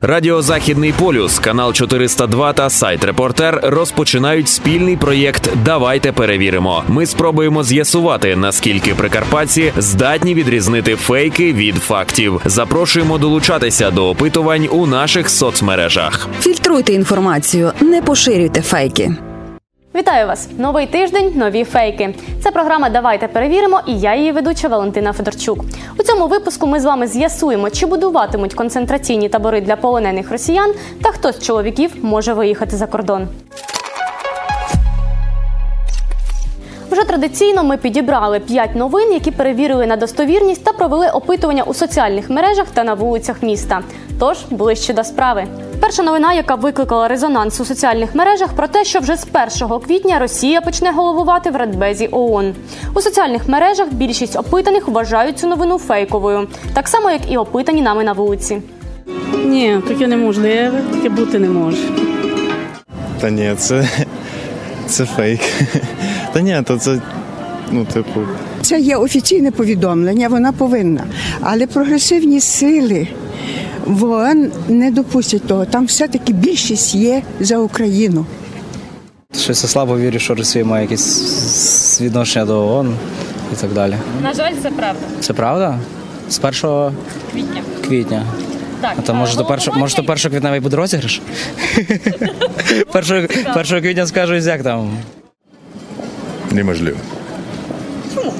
Радіо Західний полюс, канал 402 та сайт Репортер розпочинають спільний проєкт Давайте перевіримо. Ми спробуємо з'ясувати, наскільки прикарпатці здатні відрізнити фейки від фактів. Запрошуємо долучатися до опитувань у наших соцмережах. Фільтруйте інформацію, не поширюйте фейки. Вітаю вас! Новий тиждень, нові фейки. Це програма Давайте перевіримо. І я її ведуча Валентина Федорчук. У цьому випуску ми з вами з'ясуємо, чи будуватимуть концентраційні табори для полонених росіян, та хто з чоловіків може виїхати за кордон. Вже традиційно ми підібрали п'ять новин, які перевірили на достовірність та провели опитування у соціальних мережах та на вулицях міста. Тож ближче до справи. Перша новина, яка викликала резонанс у соціальних мережах, про те, що вже з 1 квітня Росія почне головувати в Радбезі ООН. У соціальних мережах більшість опитаних вважають цю новину фейковою, так само як і опитані нами на вулиці. Ні, таке неможливе, таке бути не може. Та ні, це, це фейк. Та ні, то це, ну, типу, Це є офіційне повідомлення, вона повинна. Але прогресивні сили в ООН не допустять того. Там все-таки більшість є за Україну. Щось я слабо вірю, що Росія має якесь відношення до ООН і так далі. На жаль, це правда. Це правда? З 1 Квітня. квітня. Так, А то може до першого може до першого квітневий буде розіграш? Першого, першого квітня скажуть, як там. Неможливо. Чому?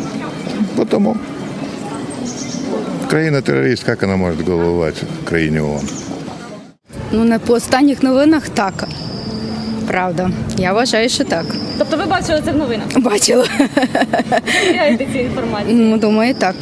Тому. Країна-терорист, як вона може головувати в країні ООН? Ну, не по останніх новинах так. Правда. Я вважаю, що так. Тобто ви бачили це в новинах? Бачила. Перевіряєте цю інформацію? Ну, думаю, так.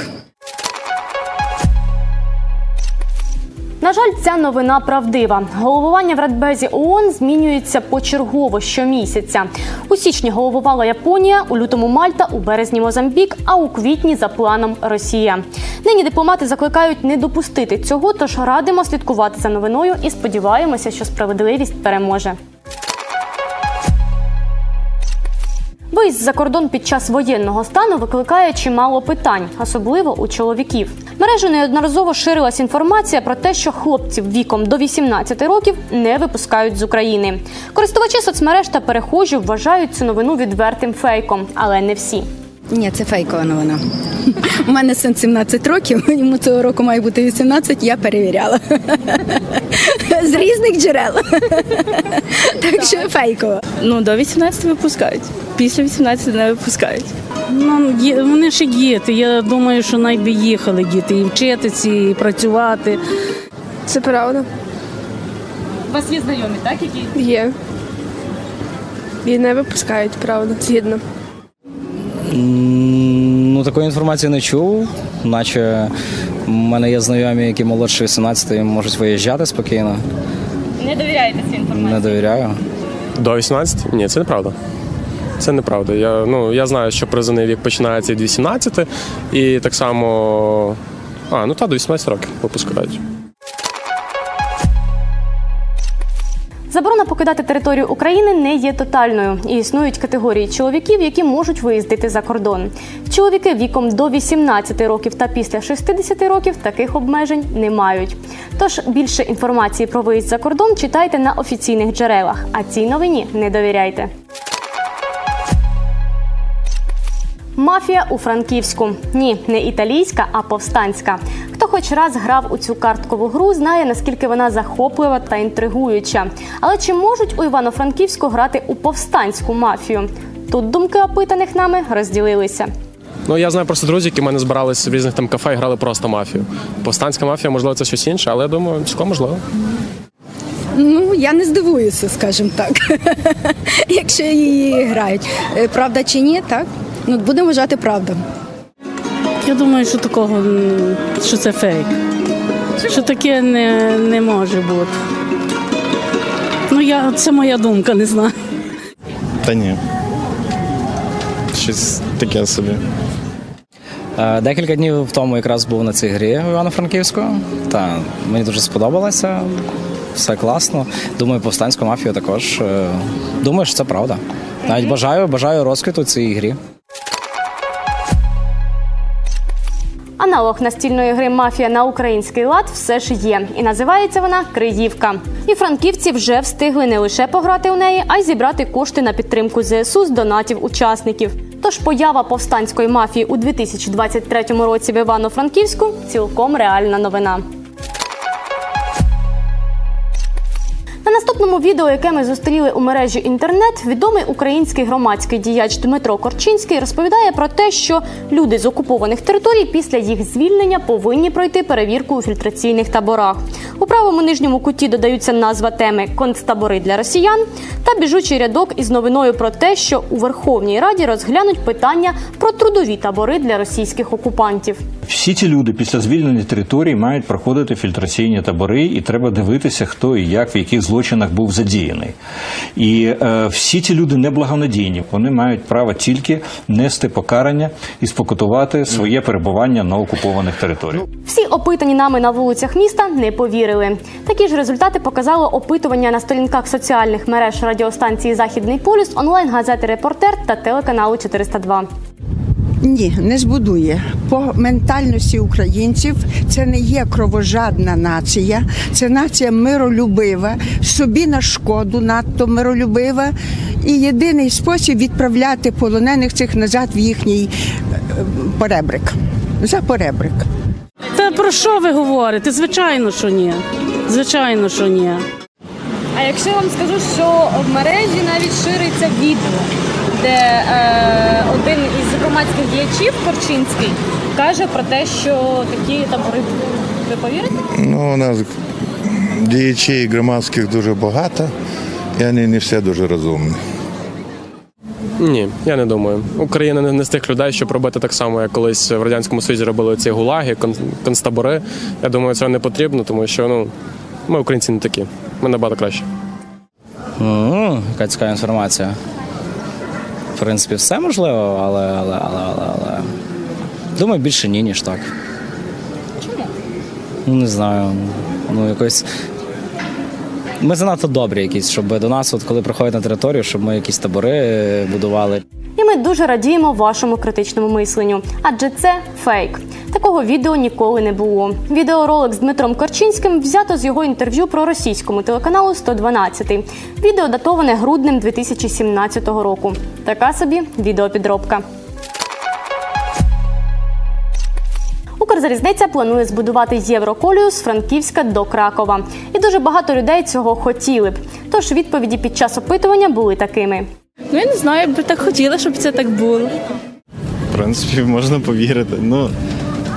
На жаль, ця новина правдива. Головування в Радбезі ООН змінюється почергово щомісяця. У січні головувала Японія, у лютому Мальта, у березні Мозамбік, а у квітні за планом Росія. Нині дипломати закликають не допустити цього, тож радимо слідкувати за новиною і сподіваємося, що справедливість переможе. Виїзд за кордон під час воєнного стану викликає чимало питань, особливо у чоловіків. Мережу неодноразово ширилась інформація про те, що хлопців віком до 18 років не випускають з України. Користувачі соцмереж та перехожі вважають цю новину відвертим фейком, але не всі. Ні, це фейкова новина. У мене син 17 років, йому цього року має бути 18, я перевіряла. З різних джерел. Так що фейкова. Ну, до 18 випускають. Після 18 не випускають. Ну, є- вони і діти. Я думаю, що навіть їхали діти і вчитися, і працювати. Це правда. У вас є знайомі, так які Є. І не випускають, правда. Згідно. Ну, такої інформації не чув, наче в мене є знайомі, які молодші 18 і можуть виїжджати спокійно. не довіряєте цій інформації? Не довіряю. До 18? Ні, це неправда. Це неправда. Я, ну, я знаю, що призовний вік починається від 18 і так само. А, ну та до 18 років випускають. Заборона покидати територію України не є тотальною і існують категорії чоловіків, які можуть виїздити за кордон. Чоловіки віком до 18 років та після 60 років таких обмежень не мають. Тож більше інформації про виїзд за кордон читайте на офіційних джерелах, а цій новині не довіряйте. Мафія у Франківську. Ні, не італійська, а повстанська. Хоч раз грав у цю карткову гру, знає наскільки вона захоплива та інтригуюча. Але чи можуть у Івано-Франківську грати у повстанську мафію? Тут думки опитаних нами розділилися. Ну я знаю просто друзі, які в мене збирались в різних там кафе і грали просто мафію. Повстанська мафія, можливо, це щось інше, але я думаю, цілком можливо. Ну, я не здивуюся, скажімо так, якщо її грають. Е, Правда чи ні, так? Ну, будемо вважати правду. Я думаю, що такого, що це фейк. Що таке не, не може бути. Ну, я, це моя думка, не знаю. та ні. Щось таке собі. Е, Декілька днів тому якраз був на цій грі в Івано-Франківську. Та мені дуже сподобалося. Все класно. Думаю, повстанську мафію також. Е, Думаю, що це правда. Навіть бажаю, бажаю розквіту цій грі. Аналог настільної гри Мафія на український лад все ж є, і називається вона Криївка. І франківці вже встигли не лише пограти у неї, а й зібрати кошти на підтримку ЗСУ з донатів учасників. Тож поява повстанської мафії у 2023 році в Івано-Франківську цілком реальна новина. На наступному відео, яке ми зустріли у мережі інтернет, відомий український громадський діяч Дмитро Корчинський розповідає про те, що люди з окупованих територій після їх звільнення повинні пройти перевірку у фільтраційних таборах. У правому нижньому куті додаються назва теми Концтабори для росіян та біжучий рядок із новиною про те, що у Верховній Раді розглянуть питання про трудові табори для російських окупантів. Всі ці люди після звільнення територій мають проходити фільтраційні табори, і треба дивитися, хто і як в яких злочинах був задіяний. І е, всі ці люди неблагонадійні. Вони мають право тільки нести покарання і спокутувати своє перебування на окупованих територіях. Всі опитані нами на вулицях міста не повірили. Такі ж результати показало опитування на сторінках соціальних мереж радіостанції Західний полюс, онлайн-газети Репортер та телеканалу 402. Ні, не збудує. По ментальності українців це не є кровожадна нація, це нація миролюбива, собі на шкоду надто миролюбива. І єдиний спосіб відправляти полонених цих назад в їхній е, поребрик. За поребрик. Та про що ви говорите? Звичайно, що ні. Звичайно, що ні. А якщо я вам скажу, що в мережі навіть шириться відео, де е, один із громадських діячів Корчинський каже про те, що такі табори будуть. Ви повірите? Ну, у нас діячей громадських дуже багато, і вони не всі дуже розумні. Ні, я не думаю. Україна не, з тих людей, щоб робити так само, як колись в радянському Союзі робили ці гулаги, концтабори. Я думаю, це не потрібно, тому що ну ми українці не такі. Ми набагато краще. Яка цікава інформація. В принципі, все можливо, але, але, але, але, але. Думаю, більше ні, ніж так. Чому? Ну, не знаю. Ну, якось. Ми занадто добрі якісь, щоб до нас, от коли приходять на територію, щоб ми якісь табори будували. І ми дуже радіємо вашому критичному мисленню, адже це фейк. Такого відео ніколи не було. Відеоролик з Дмитром Корчинським взято з його інтерв'ю про російському телеканалу 112. Відео датоване груднем 2017 року. Така собі відеопідробка. Укрзалізниця планує збудувати євроколію з Франківська до Кракова. І дуже багато людей цього хотіли б. Тож відповіді під час опитування були такими. Ну я не знаю, я би так хотіла, щоб це так було. В принципі, можна повірити. Ну,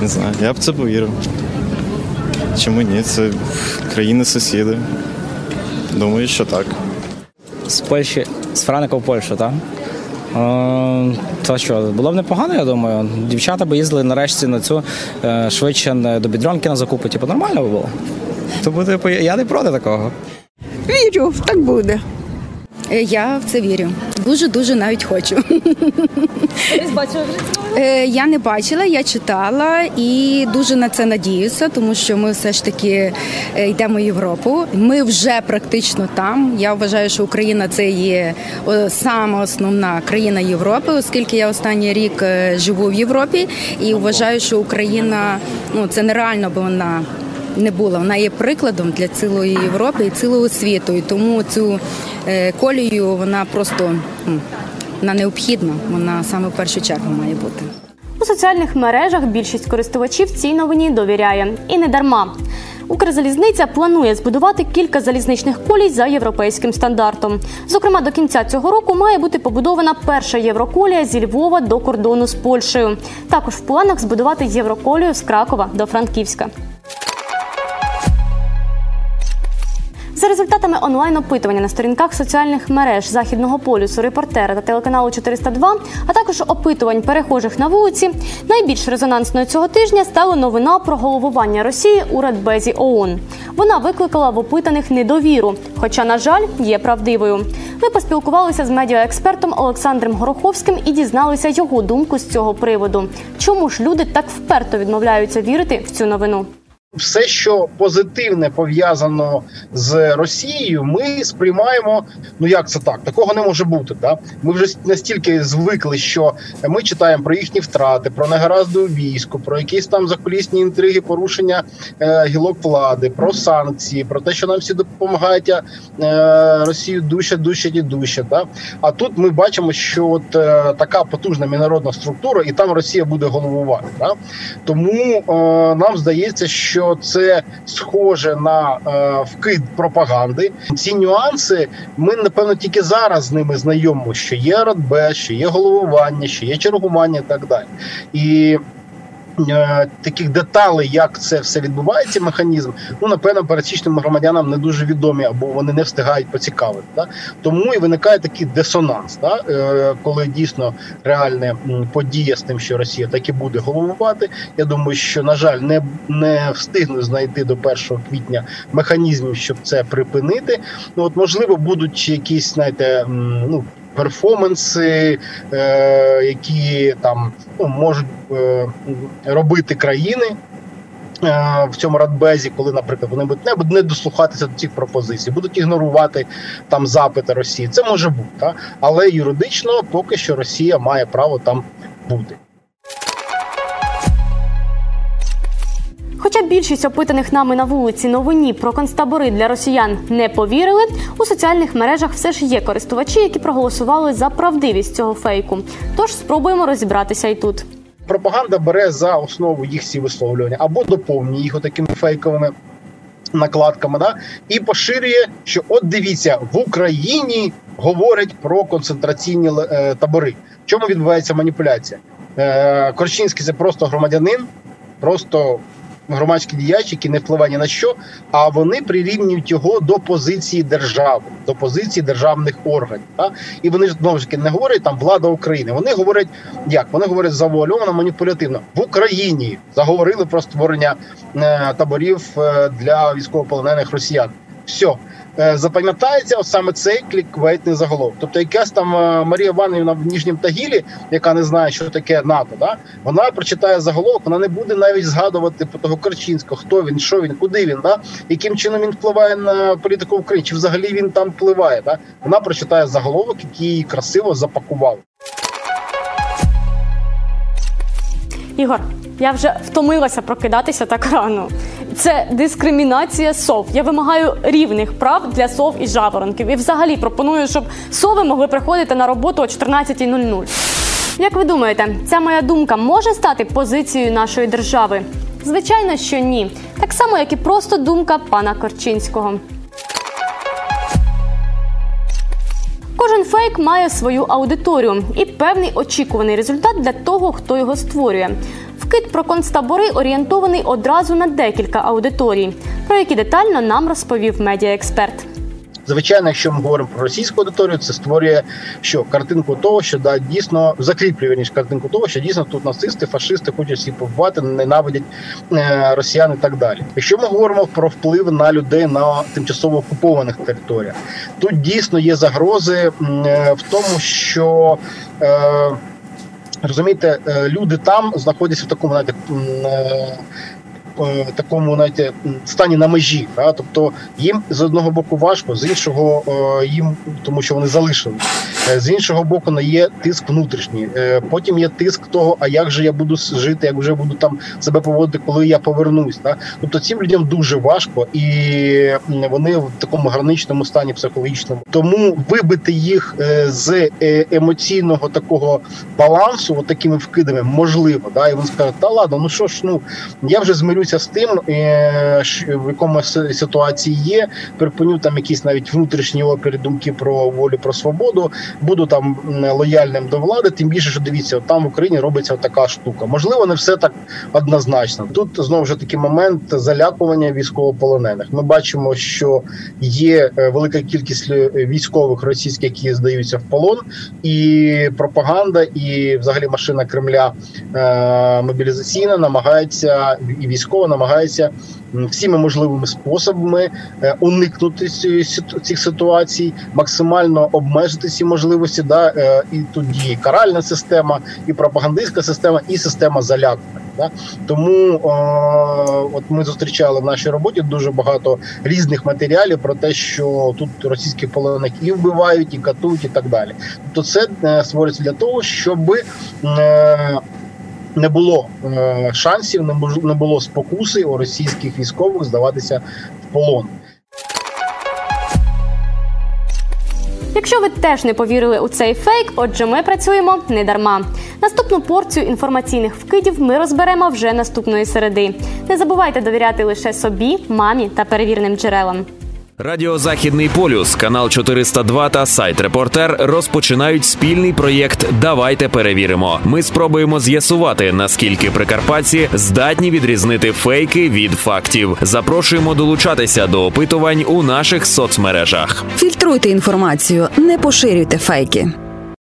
не знаю, я б це повірив. Чому ні? Це країни-сусіди. Думаю, що так. З Польщі, з Франика в Польщу, так? Е, То що, було б непогано, я думаю. Дівчата б їздили нарешті на цю е, швидше до Бідрянки на закупи, типу нормально би було. Тому типу, я не проти такого. Вірю, так буде. Е, Я в це вірю. Дуже дуже навіть хочу. Е, Я не бачила, я читала і дуже на це надіюся, тому що ми все ж таки е, йдемо в Європу. Ми вже практично там. Я вважаю, що Україна це є о, сама основна країна Європи, оскільки я останній рік живу в Європі і вважаю, що Україна ну це нереально, бо вона. Не була, вона є прикладом для цілої Європи і цілого світу. І тому цю е, колію вона просто ну, вона необхідна. Вона саме в першу чергу має бути. У соціальних мережах більшість користувачів цій новині довіряє. І не дарма. Укрзалізниця планує збудувати кілька залізничних колій за європейським стандартом. Зокрема, до кінця цього року має бути побудована перша євроколія зі Львова до кордону з Польщею. Також в планах збудувати євроколію з Кракова до Франківська. За результатами онлайн-опитування на сторінках соціальних мереж західного полюсу, репортера та телеканалу 402, а також опитувань перехожих на вулиці, найбільш резонансною цього тижня стала новина про головування Росії у Радбезі ООН. Вона викликала в опитаних недовіру, хоча, на жаль, є правдивою. Ми поспілкувалися з медіаекспертом Олександром Гороховським і дізналися його думку з цього приводу. Чому ж люди так вперто відмовляються вірити в цю новину? Все, що позитивне пов'язано з Росією, ми сприймаємо. Ну як це так? Такого не може бути. Да? Ми вже настільки звикли, що ми читаємо про їхні втрати, про негаразди у війську, про якісь там закулісні інтриги, порушення е, гілок влади, про санкції, про те, що нам всі допомагають е, Росію дужче, дужче і дужче. Да? А тут ми бачимо, що от е, така потужна міжнародна структура, і там Росія буде головувати. Да? Тому е, нам здається, що це схоже на е, вкид пропаганди. Ці нюанси ми напевно тільки зараз з ними знайомо, що є радбе, що є головування, що є чергування і так далі. І Таких деталей, як це все відбувається, механізм, ну напевно, пересічним громадянам не дуже відомі, або вони не встигають поцікавити. Да? Тому і виникає такий дисонанс, да? е, коли дійсно реальна подія з тим, що Росія так і буде головувати. Я думаю, що на жаль, не не встигнуть знайти до 1 квітня механізмів, щоб це припинити. Ну от можливо, будуть якісь, знаєте, ну перформанси, е, які там ну, можуть е, робити країни. Е, в цьому радбезі, коли, наприклад, вони будуть не дослухатися до цих пропозицій, будуть ігнорувати там запити Росії. Це може бути, та? але юридично поки що Росія має право там бути. Хоча більшість опитаних нами на вулиці новині про концтабори для росіян не повірили, у соціальних мережах все ж є користувачі, які проголосували за правдивість цього фейку. Тож спробуємо розібратися і тут. Пропаганда бере за основу їх всі висловлювання або доповнює їх такими фейковими накладками, да і поширює, що от дивіться в Україні говорять про концентраційні е, табори. Чому відбувається маніпуляція? Е, Корчинський це просто громадянин, просто громадські діячі, які не впливає ні на що, а вони прирівнюють його до позиції держави, до позиції державних органів. Так? І вони ж знову ж таки не говорять там влада України. Вони говорять як? Вони говорять завуальовано, маніпулятивно в Україні заговорили про створення е, таборів е, для військовополонених росіян. Все. Запам'ятається саме цей кліквейтний заголовок. Тобто, якась там е, Марія Іванівна в Ніжнім Тагілі, яка не знає, що таке НАТО, да вона прочитає заголовок, вона не буде навіть згадувати про того Корчинського, хто він, що він, куди він, да яким чином він впливає на політику України, чи взагалі він там впливає. Да? Вона прочитає заголовок, який її красиво запакував. Ігор, я вже втомилася прокидатися так рано. Це дискримінація сов. Я вимагаю рівних прав для сов і жаворонків. І взагалі пропоную, щоб сови могли приходити на роботу о 14.00. Як ви думаєте, ця моя думка може стати позицією нашої держави? Звичайно, що ні. Так само, як і просто думка пана Корчинського. Кожен фейк має свою аудиторію і певний очікуваний результат для того, хто його створює. Вкид про концтабори орієнтований одразу на декілька аудиторій, про які детально нам розповів медіаексперт. Звичайно, якщо ми говоримо про російську аудиторію, це створює що картинку того, що да дійсно закріплює ніж картинку того, що дійсно тут нацисти, фашисти хочуть всі побувати, ненавидять е, росіян і так далі. Якщо ми говоримо про вплив на людей на тимчасово окупованих територіях, тут дійсно є загрози е, в тому, що е, Розумієте, е, люди там знаходяться в такому навіть такому знаєте, стані на межі. Да? Тобто їм з одного боку важко, з іншого е, їм, тому що вони залишили. Е, з іншого боку, не є тиск внутрішній. Потім є тиск того, а як же я буду жити, як вже буду там себе поводити, коли я повернусь. Да? Тобто цим людям дуже важко, і вони в такому граничному стані психологічному. Тому вибити їх з емоційного такого балансу, от такими вкидами, можливо. Да? І вони скажуть, та ладно, ну що ж, ну я вже змирюся розберуся з тим, е, в якому ситуації є. Припиню там якісь навіть внутрішні опери думки про волю про свободу. Буду там лояльним до влади. Тим більше, що дивіться, там в Україні робиться така штука. Можливо, не все так однозначно. Тут знову ж таки момент залякування військовополонених. Ми бачимо, що є е, велика кількість військових російських, які здаються в полон, і пропаганда, і взагалі машина Кремля е, мобілізаційна намагається і військово обов'язково намагається всіми можливими способами е, уникнути цих ситуацій, максимально обмежити ці можливості. Да, е, І тут діє каральна система, і пропагандистська система, і система залякування. Да? Тому е, от ми зустрічали в нашій роботі дуже багато різних матеріалів про те, що тут російських полонених і вбивають, і катують, і так далі. Тобто, це е, створюється для того, щоб е, не було е, шансів, не мож- не було спокуси у російських військових здаватися в полон. Якщо ви теж не повірили у цей фейк, отже, ми працюємо не дарма. Наступну порцію інформаційних вкидів ми розберемо вже наступної середи. Не забувайте довіряти лише собі, мамі та перевіреним джерелам. Радіо Західний полюс, канал 402 та сайт Репортер розпочинають спільний проєкт Давайте перевіримо. Ми спробуємо з'ясувати, наскільки прикарпатці здатні відрізнити фейки від фактів. Запрошуємо долучатися до опитувань у наших соцмережах. Фільтруйте інформацію, не поширюйте фейки.